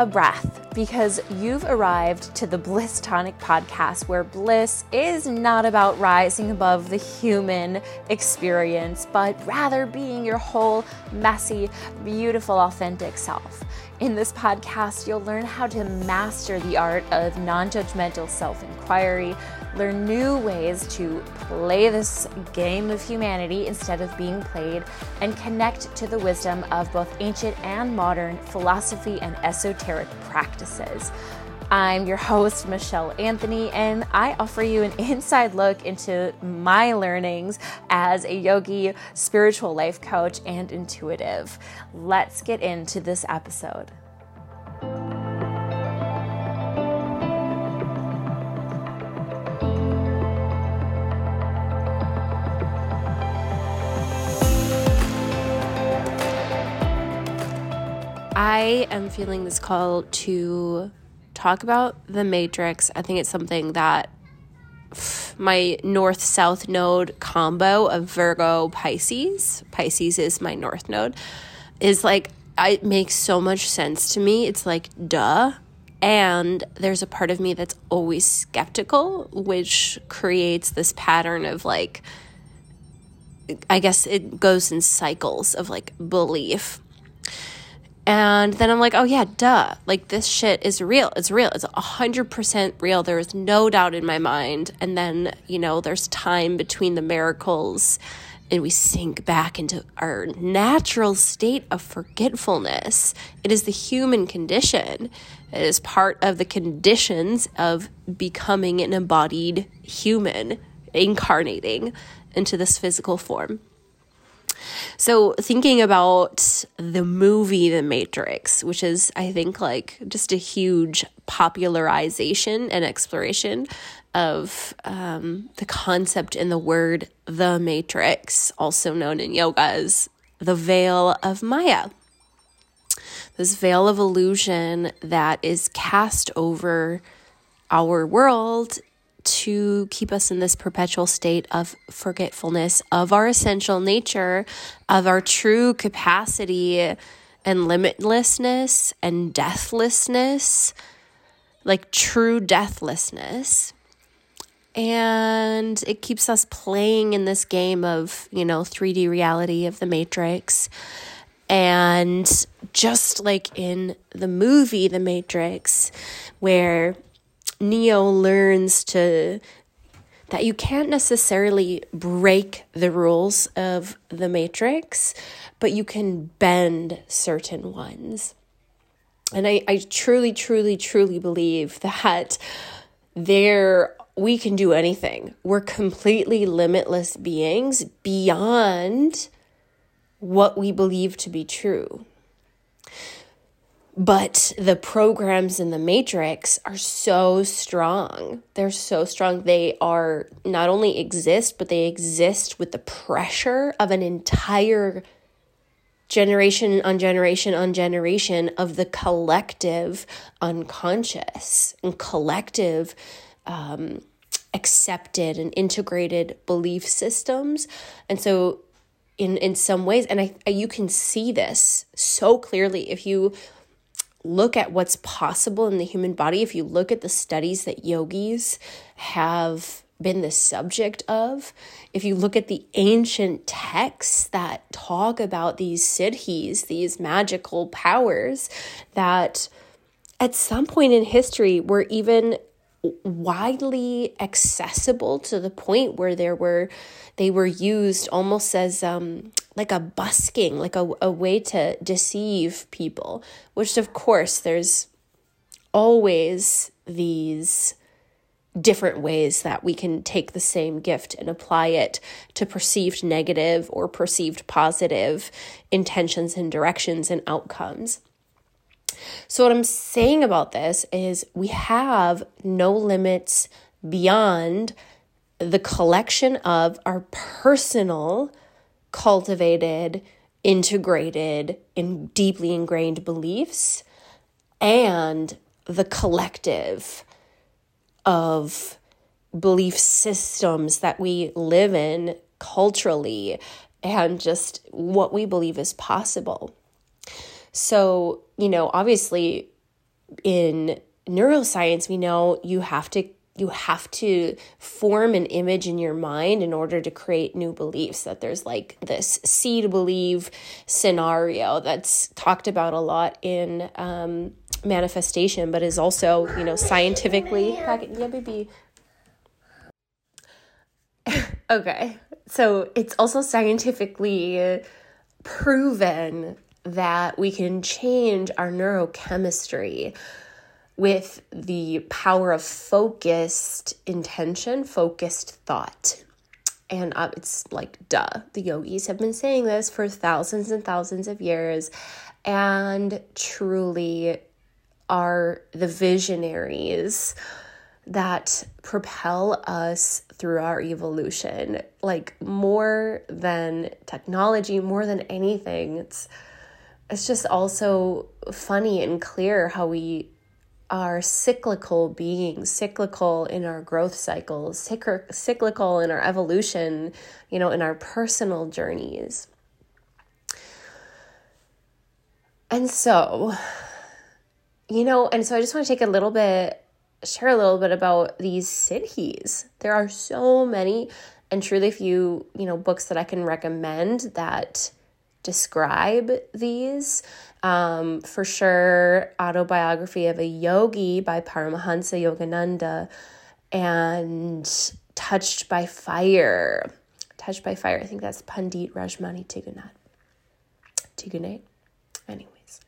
a breath because you've arrived to the Bliss Tonic podcast, where bliss is not about rising above the human experience, but rather being your whole, messy, beautiful, authentic self. In this podcast, you'll learn how to master the art of non judgmental self inquiry, learn new ways to play this game of humanity instead of being played, and connect to the wisdom of both ancient and modern philosophy and esoteric practices. I'm your host, Michelle Anthony, and I offer you an inside look into my learnings as a yogi, spiritual life coach, and intuitive. Let's get into this episode. I am feeling this call to talk about the matrix. I think it's something that my north south node combo of Virgo Pisces, Pisces is my north node, is like, it makes so much sense to me. It's like, duh. And there's a part of me that's always skeptical, which creates this pattern of like, I guess it goes in cycles of like belief. And then I'm like, oh yeah, duh. Like this shit is real. It's real. It's 100% real. There is no doubt in my mind. And then, you know, there's time between the miracles and we sink back into our natural state of forgetfulness. It is the human condition. It is part of the conditions of becoming an embodied human, incarnating into this physical form. So, thinking about the movie The Matrix, which is, I think, like just a huge popularization and exploration of um, the concept in the word the matrix, also known in yoga as the veil of Maya. This veil of illusion that is cast over our world to keep us in this perpetual state of forgetfulness of our essential nature, of our true capacity and limitlessness and deathlessness, like true deathlessness. And it keeps us playing in this game of, you know, 3D reality of the Matrix. And just like in the movie The Matrix, where Neo learns to that you can't necessarily break the rules of the matrix, but you can bend certain ones. And I, I truly, truly, truly believe that there we can do anything. We're completely limitless beings beyond what we believe to be true. But the programs in the Matrix are so strong. They're so strong. They are not only exist, but they exist with the pressure of an entire generation on generation on generation of the collective unconscious and collective um, accepted and integrated belief systems. And so, in in some ways, and I you can see this so clearly if you look at what's possible in the human body, if you look at the studies that yogis have been the subject of, if you look at the ancient texts that talk about these siddhis, these magical powers that at some point in history were even widely accessible to the point where there were they were used almost as um like a busking like a, a way to deceive people which of course there's always these different ways that we can take the same gift and apply it to perceived negative or perceived positive intentions and directions and outcomes. So, what I'm saying about this is we have no limits beyond the collection of our personal, cultivated, integrated, and deeply ingrained beliefs and the collective of belief systems that we live in culturally and just what we believe is possible. So, you know, obviously in neuroscience, we know you have to you have to form an image in your mind in order to create new beliefs that there's like this see to believe scenario that's talked about a lot in um, manifestation but is also you know scientifically yeah baby. Okay. So it's also scientifically proven that we can change our neurochemistry with the power of focused intention, focused thought. And uh, it's like, duh, the yogis have been saying this for thousands and thousands of years and truly are the visionaries that propel us through our evolution. Like, more than technology, more than anything, it's it's just also funny and clear how we are cyclical beings, cyclical in our growth cycles, cyclical in our evolution, you know, in our personal journeys. And so, you know, and so I just want to take a little bit, share a little bit about these siddhis. There are so many and truly few, you know, books that I can recommend that describe these. Um, for sure, Autobiography of a Yogi by Paramahansa Yogananda and Touched by Fire. Touched by Fire. I think that's Pandit Rajmani Tigunat. Tigunate. Anyways.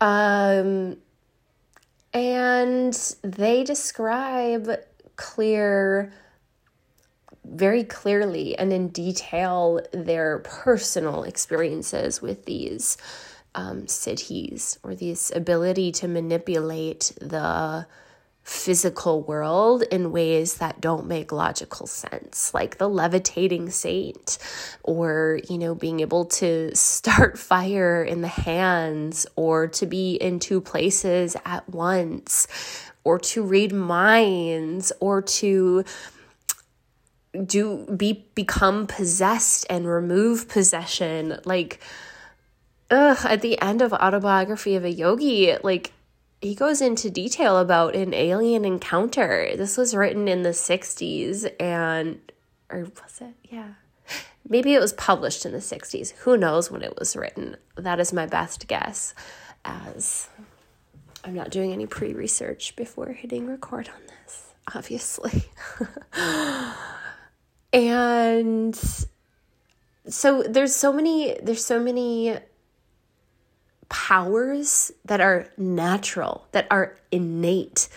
Um, and they describe clear very clearly and in detail their personal experiences with these um, siddhis or this ability to manipulate the physical world in ways that don't make logical sense, like the levitating saint, or, you know, being able to start fire in the hands, or to be in two places at once, or to read minds, or to do be become possessed and remove possession like ugh, at the end of autobiography of a yogi like he goes into detail about an alien encounter. This was written in the 60s and or was it? Yeah. Maybe it was published in the 60s who knows when it was written? That is my best guess as i'm not doing any pre-research before hitting record on this obviously and so there's so many there's so many powers that are natural that are innate.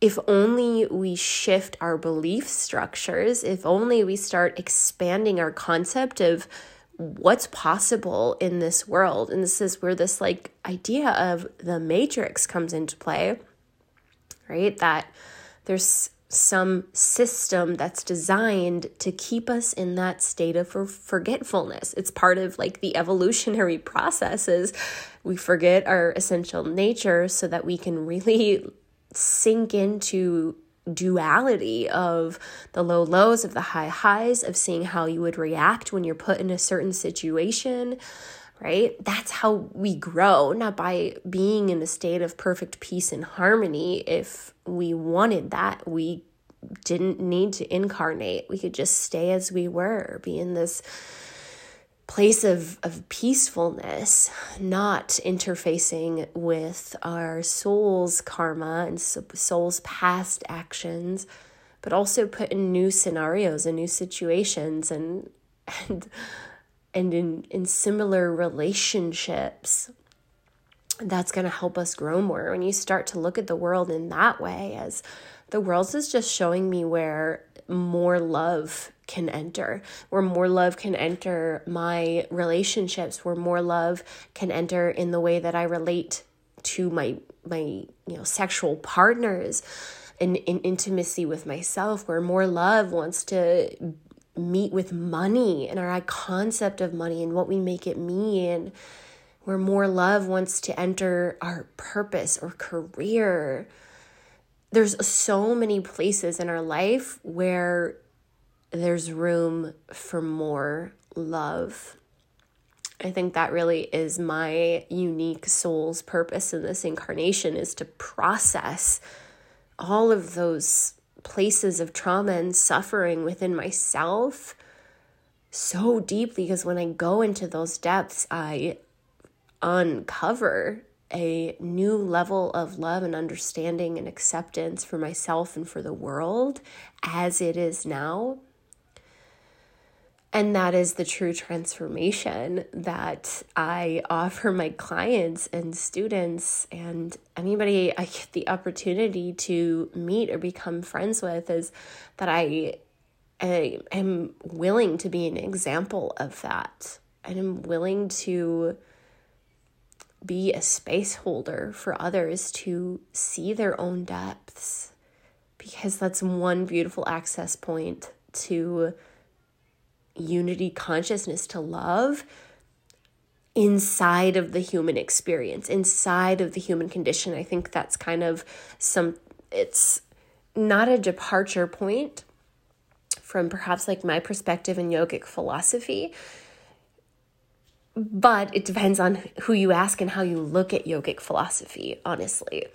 If only we shift our belief structures if only we start expanding our concept of what's possible in this world. And this is where this like idea of the matrix comes into play right? That there's some system that's designed to keep us in that state of forgetfulness. It's part of like the evolutionary processes. We forget our essential nature so that we can really sink into duality of the low lows of the high highs of seeing how you would react when you're put in a certain situation right? That's how we grow, not by being in a state of perfect peace and harmony. If we wanted that, we didn't need to incarnate. We could just stay as we were, be in this place of, of peacefulness, not interfacing with our soul's karma and soul's past actions, but also put in new scenarios and new situations and and and in, in similar relationships that's going to help us grow more. When you start to look at the world in that way as the world is just showing me where more love can enter where more love can enter my relationships where more love can enter in the way that i relate to my my you know sexual partners and in intimacy with myself where more love wants to meet with money and our concept of money and what we make it mean, where more love wants to enter our purpose or career. There's so many places in our life where there's room for more love. I think that really is my unique soul's purpose in this incarnation is to process all of those places of trauma and suffering within myself so deeply because when I go into those depths, I uncover a new level of love and understanding and acceptance for myself and for the world as it is now. And that is the true transformation that I offer my clients and students and anybody I get the opportunity to meet or become friends with is that I, I am willing to be an example of that. And I'm willing to be a space holder for others to see their own depths because that's one beautiful access point to unity consciousness to love inside of the human experience, inside of the human condition. I think that's kind of some, it's not a departure point from perhaps like my perspective in yogic philosophy, but it depends on who you ask and how you look at yogic philosophy, honestly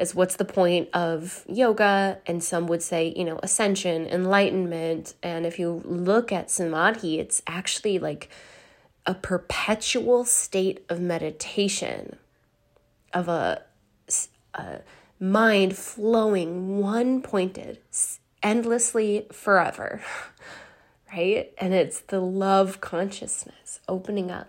is what's the point of yoga? And some would say, you know, ascension, enlightenment. And if you look at samadhi, it's actually like a perpetual state of meditation, of a, a mind flowing one pointed endlessly forever, right? And it's the love consciousness opening up.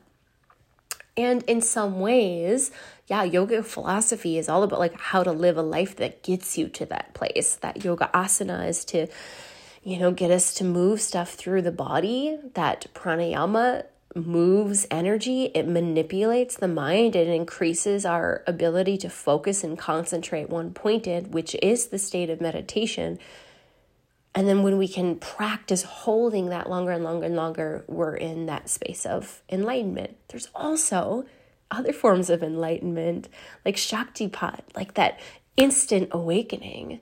And in some ways, yeah, yoga philosophy is all about like how to live a life that gets you to that place. That yoga asana is to, you know, get us to move stuff through the body. That pranayama moves energy, it manipulates the mind, it increases our ability to focus and concentrate one pointed, which is the state of meditation. And then when we can practice holding that longer and longer and longer, we're in that space of enlightenment. There's also other forms of enlightenment, like Shaktipat, like that instant awakening.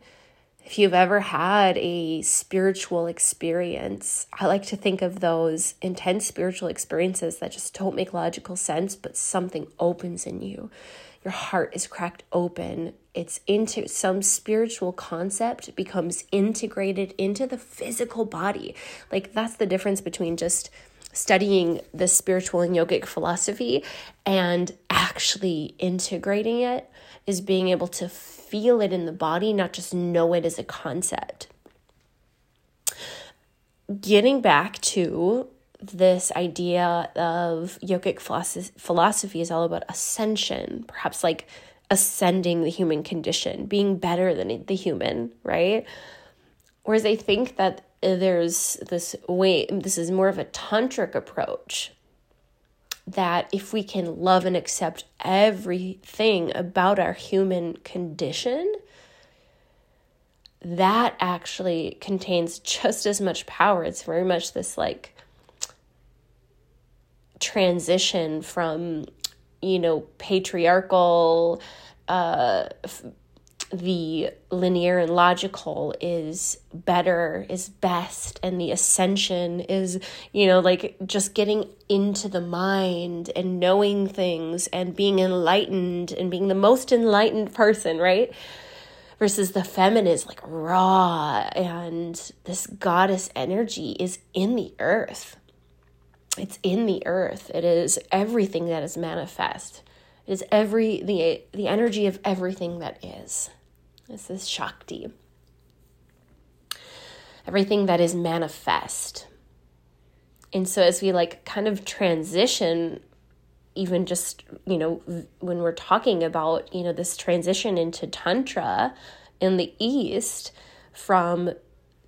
If you've ever had a spiritual experience, I like to think of those intense spiritual experiences that just don't make logical sense, but something opens in you. Your heart is cracked open. It's into some spiritual concept becomes integrated into the physical body. Like that's the difference between just studying the spiritual and yogic philosophy and actually integrating it is being able to feel it in the body, not just know it as a concept. Getting back to this idea of yogic philosophy is all about ascension, perhaps like ascending the human condition, being better than the human, right? Whereas I think that there's this way, this is more of a tantric approach that if we can love and accept everything about our human condition, that actually contains just as much power. It's very much this like transition from, you know, patriarchal, uh, the linear and logical is better, is best, and the ascension is, you know, like just getting into the mind and knowing things and being enlightened and being the most enlightened person, right? Versus the feminine is like raw and this goddess energy is in the earth. It's in the earth. It is everything that is manifest. It is every the the energy of everything that is. This is Shakti. Everything that is manifest. And so, as we like kind of transition, even just, you know, when we're talking about, you know, this transition into Tantra in the East from,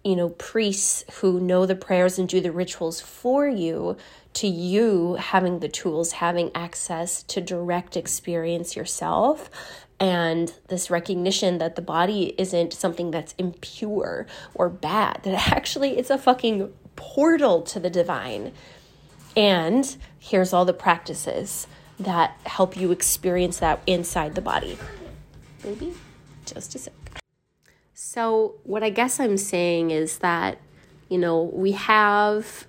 you know, priests who know the prayers and do the rituals for you to you having the tools, having access to direct experience yourself and this recognition that the body isn't something that's impure or bad, that actually it's a fucking portal to the divine. And here's all the practices that help you experience that inside the body. Maybe just a sec. So, what I guess I'm saying is that, you know, we have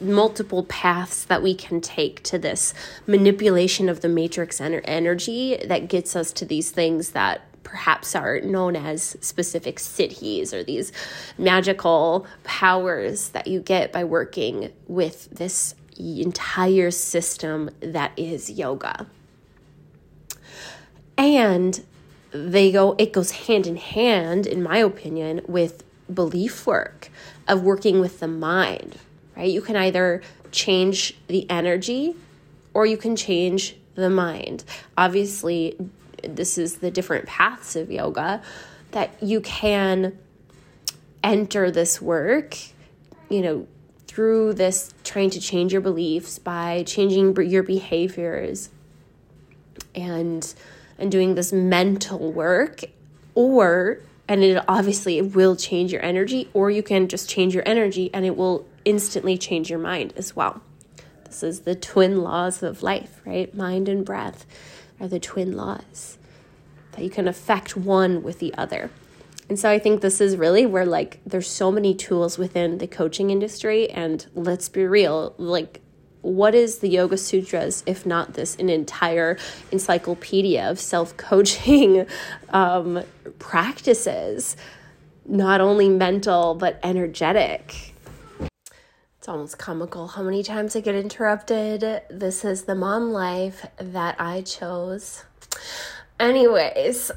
multiple paths that we can take to this manipulation of the matrix ener- energy that gets us to these things that perhaps are known as specific siddhis or these magical powers that you get by working with this entire system that is yoga. And they go it goes hand in hand in my opinion with belief work of working with the mind right? You can either change the energy or you can change the mind. Obviously this is the different paths of yoga that you can enter this work you know through this trying to change your beliefs by changing your behaviors and and doing this mental work or and it obviously it will change your energy or you can just change your energy and it will instantly change your mind as well. This is the twin laws of life right? Mind and breath are the twin laws that you can affect one with the other. And so i think this is really where like there's so many tools within the coaching industry and let's be real like what is the Yoga Sutras if not this an entire encyclopedia of self coaching um, practices, not only mental but energetic? It's almost comical how many times I get interrupted. This is the mom life that I chose. Anyways,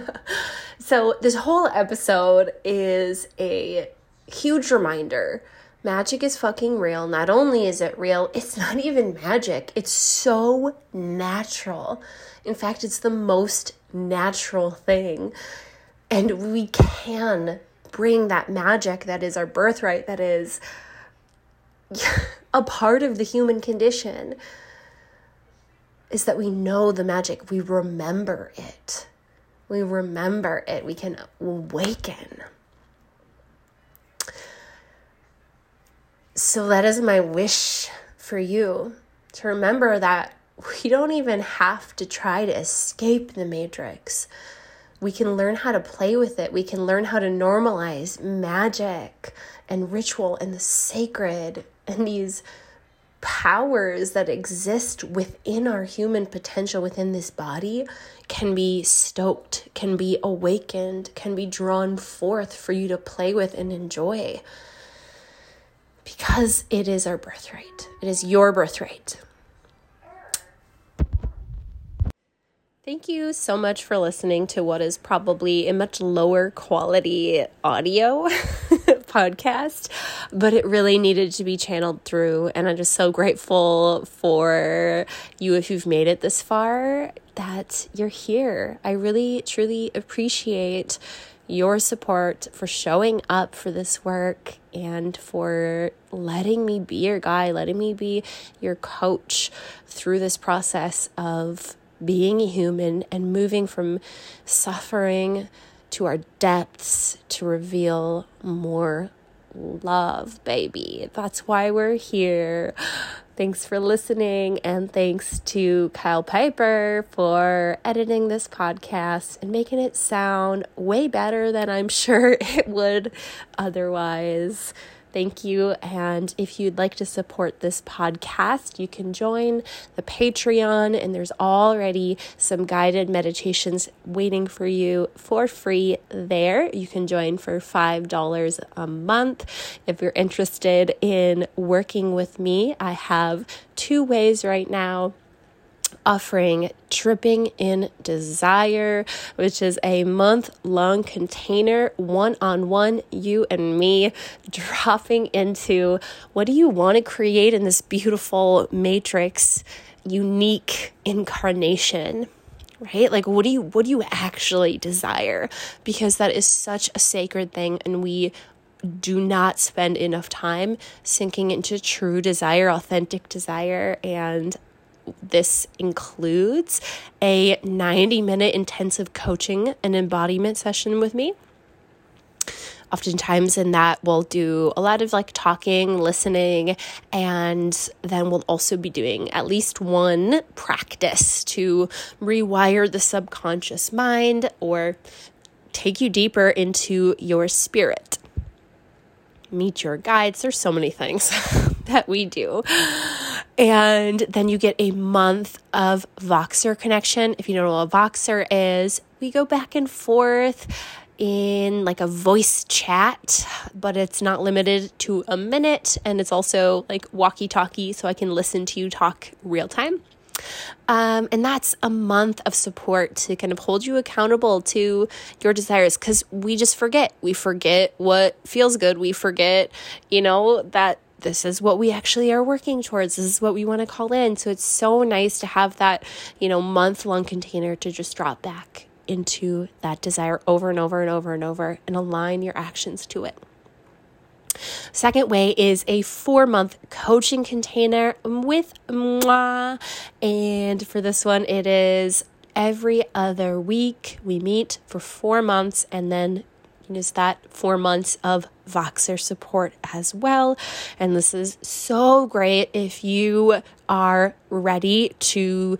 so this whole episode is a huge reminder Magic is fucking real. Not only is it real, it's not even magic. It's so natural. In fact, it's the most natural thing. And we can bring that magic that is our birthright, that is a part of the human condition, is that we know the magic. We remember it. We remember it. We can awaken. So that is my wish for you to remember that we don't even have to try to escape the matrix. We can learn how to play with it. We can learn how to normalize magic and ritual and the sacred and these powers that exist within our human potential within this body can be stoked, can be awakened, can be drawn forth for you to play with and enjoy because it is our birthright. It is your birthright. Thank you so much for listening to what is probably a much lower quality audio podcast, but it really needed to be channeled through. And I'm just so grateful for you if you've made it this far that you're here. I really, truly appreciate your support, for showing up for this work, and for letting me be your guy, letting me be your coach through this process of being human and moving from suffering to our depths to reveal more love, baby. That's why we're here. Thanks for listening, and thanks to Kyle Piper for editing this podcast and making it sound way better than I'm sure it would otherwise. Thank you. And if you'd like to support this podcast, you can join the Patreon, and there's already some guided meditations waiting for you for free there. You can join for $5 a month. If you're interested in working with me, I have two ways right now offering Tripping in Desire, which is a month long container, one on one, you and me dropping into what do you want to create in this beautiful matrix, unique incarnation right? Like what do you what do you actually desire? Because that is such a sacred thing and we do not spend enough time sinking into true desire authentic desire and this includes a 90 minute intensive coaching and embodiment session with me. Oftentimes, in that, we'll do a lot of like talking, listening, and then we'll also be doing at least one practice to rewire the subconscious mind or take you deeper into your spirit. Meet your guides. There's so many things. that we do. And then you get a month of Voxer connection. If you don't know what Voxer is, we go back and forth in like a voice chat, but it's not limited to a minute. And it's also like walkie talkie, so I can listen to you talk real time. Um, and that's a month of support to kind of hold you accountable to your desires because we just forget. We forget what feels good. We forget, you know, that this is what we actually are working towards. This is what we want to call in. So it's so nice to have that, you know, month long container to just drop back into that desire over and over and over and over and align your actions to it. Second way is a four month coaching container with moi. And for this one, it is every other week. We meet for four months and then is that four months of Voxer support as well. And this is so great if you are ready to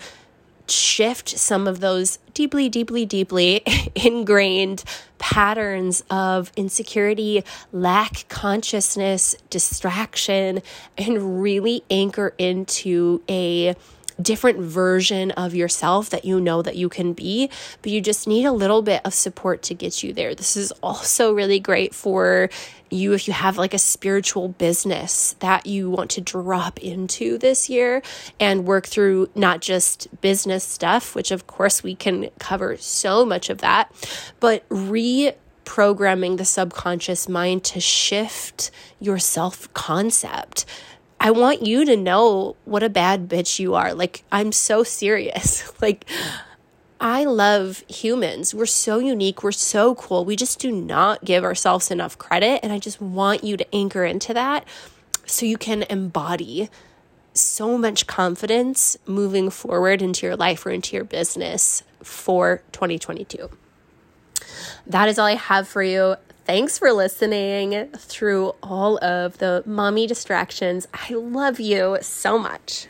shift some of those deeply, deeply, deeply ingrained patterns of insecurity, lack consciousness, distraction, and really anchor into a different version of yourself that you know that you can be, but you just need a little bit of support to get you there. This is also really great for you if you have like a spiritual business that you want to drop into this year and work through not just business stuff, which of course we can cover so much of that, but re programming the subconscious mind to shift your self concept I want you to know what a bad bitch you are. Like, I'm so serious. like, I love humans. We're so unique. We're so cool. We just do not give ourselves enough credit. And I just want you to anchor into that so you can embody so much confidence moving forward into your life or into your business for 2022. That is all I have for you. Thanks for listening through all of the mommy distractions. I love you so much.